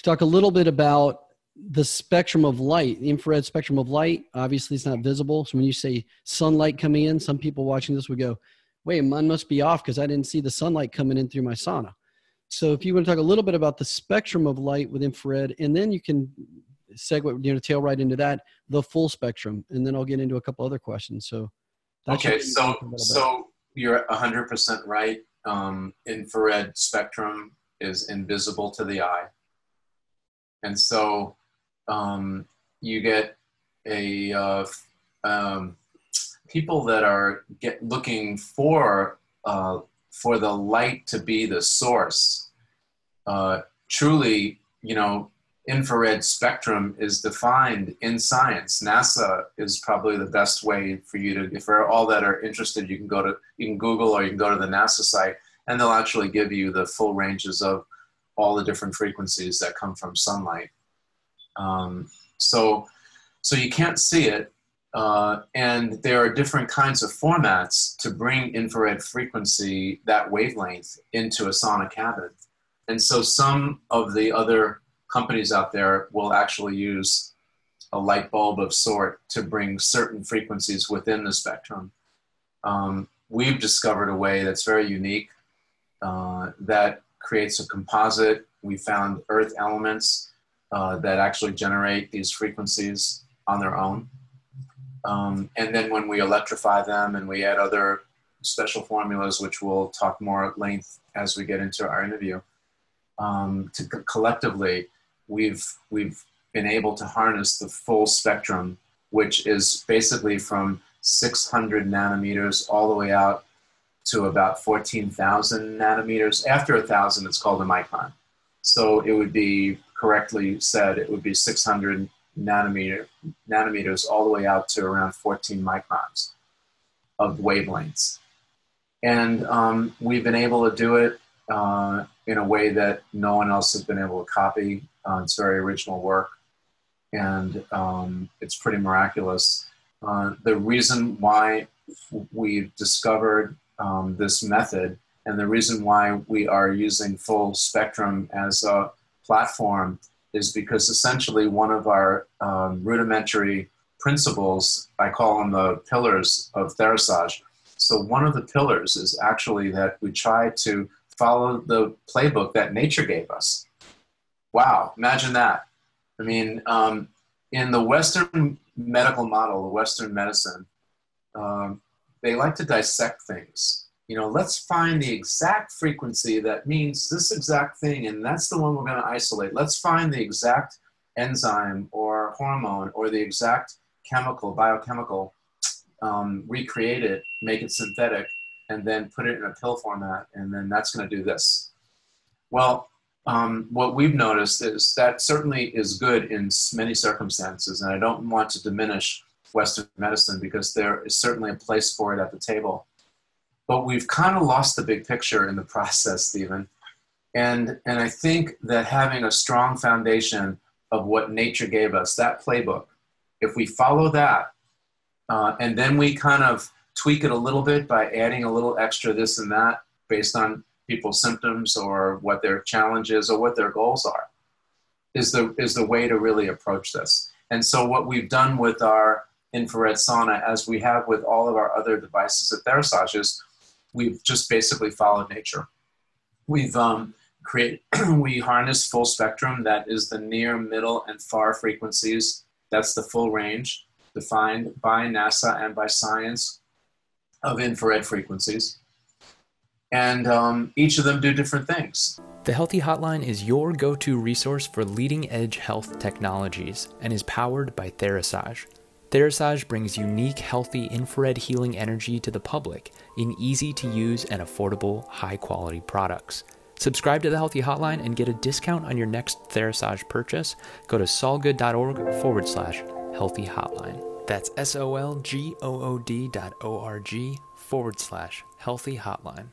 to talk a little bit about the spectrum of light, the infrared spectrum of light. Obviously, it's not visible. So when you say sunlight coming in, some people watching this would go, wait, mine must be off because I didn't see the sunlight coming in through my sauna. So if you want to talk a little bit about the spectrum of light with infrared, and then you can segue, you know, tail right into that, the full spectrum, and then I'll get into a couple other questions. So okay, so so you're 100% right. Um, infrared spectrum is invisible to the eye, and so um, you get a uh, um, people that are get looking for uh, for the light to be the source. Uh, truly, you know, infrared spectrum is defined in science. NASA is probably the best way for you to, if for all that are interested, you can go to, you can Google or you can go to the NASA site and they'll actually give you the full ranges of all the different frequencies that come from sunlight. Um, so, so you can't see it, uh, and there are different kinds of formats to bring infrared frequency, that wavelength, into a sauna cabin. And so some of the other companies out there will actually use a light bulb of sort to bring certain frequencies within the spectrum. Um, we've discovered a way that's very unique uh, that creates a composite. We found earth elements uh, that actually generate these frequencies on their own. Um, and then when we electrify them and we add other special formulas, which we'll talk more at length as we get into our interview, um, to collectively, we've, we've been able to harness the full spectrum, which is basically from 600 nanometers all the way out to about 14,000 nanometers. After a thousand, it's called a micron. So it would be correctly said, it would be 600 nanometer, nanometers all the way out to around 14 microns of wavelengths. And um, we've been able to do it uh, in a way that no one else has been able to copy. Uh, it's very original work, and um, it's pretty miraculous. Uh, the reason why we've discovered um, this method and the reason why we are using full spectrum as a platform is because essentially one of our um, rudimentary principles, I call them the pillars of Therasage. So one of the pillars is actually that we try to follow the playbook that nature gave us. Wow, imagine that. I mean, um, in the Western medical model, the Western medicine, um, they like to dissect things you know, let's find the exact frequency that means this exact thing, and that's the one we're going to isolate. Let's find the exact enzyme or hormone or the exact chemical, biochemical, um, recreate it, make it synthetic, and then put it in a pill format, and then that's going to do this. Well, um, what we've noticed is that certainly is good in many circumstances, and I don't want to diminish Western medicine because there is certainly a place for it at the table but we've kind of lost the big picture in the process, Stephen. And, and I think that having a strong foundation of what nature gave us, that playbook, if we follow that, uh, and then we kind of tweak it a little bit by adding a little extra this and that based on people's symptoms or what their challenges or what their goals are, is the, is the way to really approach this. And so what we've done with our infrared sauna, as we have with all of our other devices at Therasage, is we've just basically followed nature. We've um, created, we harness full spectrum, that is the near, middle, and far frequencies. That's the full range defined by NASA and by science of infrared frequencies. And um, each of them do different things. The Healthy Hotline is your go to resource for leading edge health technologies and is powered by Therasage. Therasage brings unique, healthy infrared healing energy to the public in easy to use and affordable, high quality products. Subscribe to the Healthy Hotline and get a discount on your next Therasage purchase. Go to solgood.org forward slash healthy hotline. That's S O L G O O D dot O R G forward slash healthy hotline.